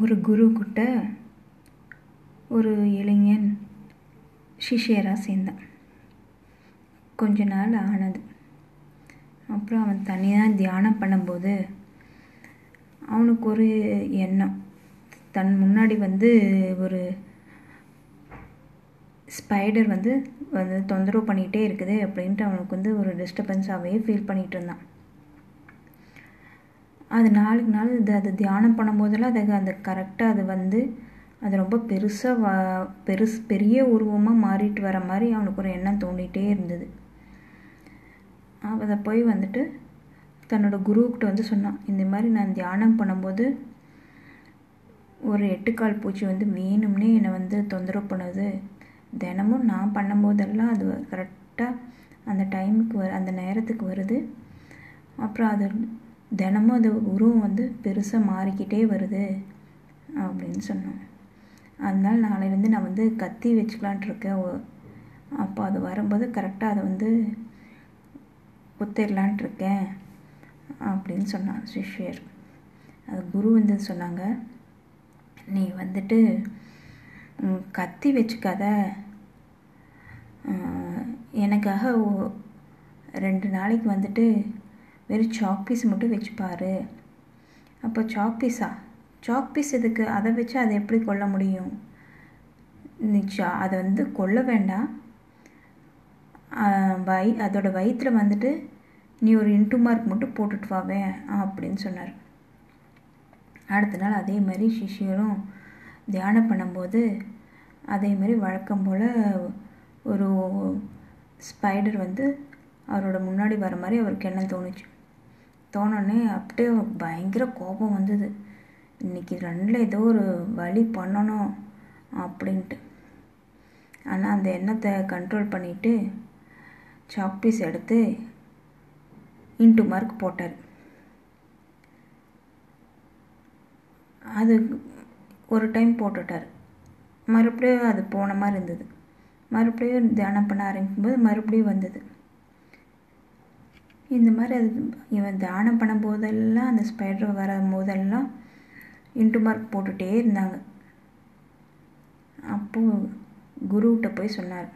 ஒரு குரு கிட்ட ஒரு இளைஞன் சிஷியராக சேர்ந்தான். கொஞ்ச நாள் ஆனது. அப்புறம் அவன் தனியாக தியானம் பண்ணும்போது அவனுக்கு ஒரு எண்ணம். தன் முன்னாடி வந்து ஒரு ஸ்பைடர் வந்து வந்து தொந்தரவு பண்ணிகிட்டே இருக்குது அப்படின்ட்டு அவனுக்கு வந்து ஒரு டிஸ்டர்பன்ஸாகவே ஃபீல் பண்ணிகிட்டு இருந்தான். அது நாளுக்கு நாள் இது அது தியானம் பண்ணும்போதெல்லாம் அது அந்த கரெக்டாக அது வந்து அது ரொம்ப பெருசாக வ பெருசு பெரிய உருவமாக மாறிட்டு வர மாதிரி அவனுக்கு ஒரு எண்ணம் தோண்டிகிட்டே இருந்தது. அதை போய் வந்துட்டு தன்னோட குருக்கிட்ட வந்து சொன்னான் இந்த மாதிரி நான் தியானம் பண்ணும்போது ஒரு எட்டுக்கால் பூச்சி வந்து வேணும்னே என்னை வந்து தொந்தரவு பண்ணுது. தினமும் நான் பண்ணும்போதெல்லாம் அது கரெக்டாக அந்த டைமுக்கு வ அந்த நேரத்துக்கு வருது. அப்புறம் அது தினமும் அது உருவம் வந்து பெருசாக மாறிக்கிட்டே வருது அப்படின்னு சொன்னோம். அதனால் நாளையிலேருந்து நான் வந்து கத்தி வச்சுக்கலான்ட்டு இருக்கேன். அப்போ அது வரும்போது கரெக்டாக அதை வந்து குத்திடலான்ட்டு இருக்கேன் அப்படின்னு சொன்னான் சிஷ்யர். அது குரு வந்து சொன்னாங்க நீ வந்துட்டு கத்தி வச்சுக்காத. எனக்காக ரெண்டு நாளைக்கு வந்துட்டு வெறும் சாக் பீஸ் மட்டும் வச்சுப்பார். அப்போ சாக் பீஸா சாக் பீஸ் எதுக்கு? அதை வச்சு அதை எப்படி கொல்ல முடியும்? நீ சா அதை வந்து கொல்ல வேண்டாம். வை அதோட வயிற்றில் வந்துட்டு நீ ஒரு இன்ட்டு மார்க் மட்டும் போட்டுட்டு வாவே அப்படின்னு சொன்னார். அடுத்த நாள் அதே மாதிரி சிஷியரும் தியானம் பண்ணும்போது அதே மாதிரி வழக்கம் போல் ஒரு ஸ்பைடர் வந்து அவரோட முன்னாடி வர மாதிரி அவருக்கு என்ன தோணுச்சு. தோணோடனே அப்படியே பயங்கர கோபம் வந்தது. இன்றைக்கி ரெண்டில் ஏதோ ஒரு வழி பண்ணணும் அப்படின்ட்டு. ஆனால் அந்த எண்ணத்தை கண்ட்ரோல் பண்ணிவிட்டு சாக் பீஸ் எடுத்து இன்ட்டு மார்க் போட்டார். அது ஒரு டைம் போட்டுட்டார். மறுபடியும் அது போன மாதிரி இருந்தது. மறுபடியும் தியானம் பண்ண ஆரம்பிக்கும்போது மறுபடியும் வந்தது. இந்த மாதிரி அது இவன் தியானம் பண்ணும் போதெல்லாம் அந்த ஸ்பைடர் வர போதெல்லாம் இன்ட்டு மார்க் போட்டுகிட்டே இருந்தாங்க. அப்போது குருக்கிட்ட போய் சொன்னார்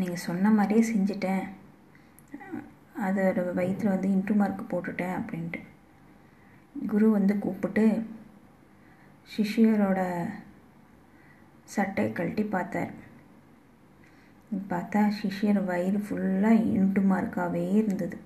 நீங்கள் சொன்ன மாதிரியே செஞ்சிட்டேன். அதோட வயிற்றில் வந்து இன்ட்டு மார்க் போட்டுட்டேன் அப்படின்ட்டு. குரு வந்து கூப்பிட்டு சிஷியரோட சட்டை கழட்டி பார்த்தார். பார்த்தா சிஷியர் வயிறு ஃபுல்லாக இன்ட்டு மார்க்காகவே இருந்தது.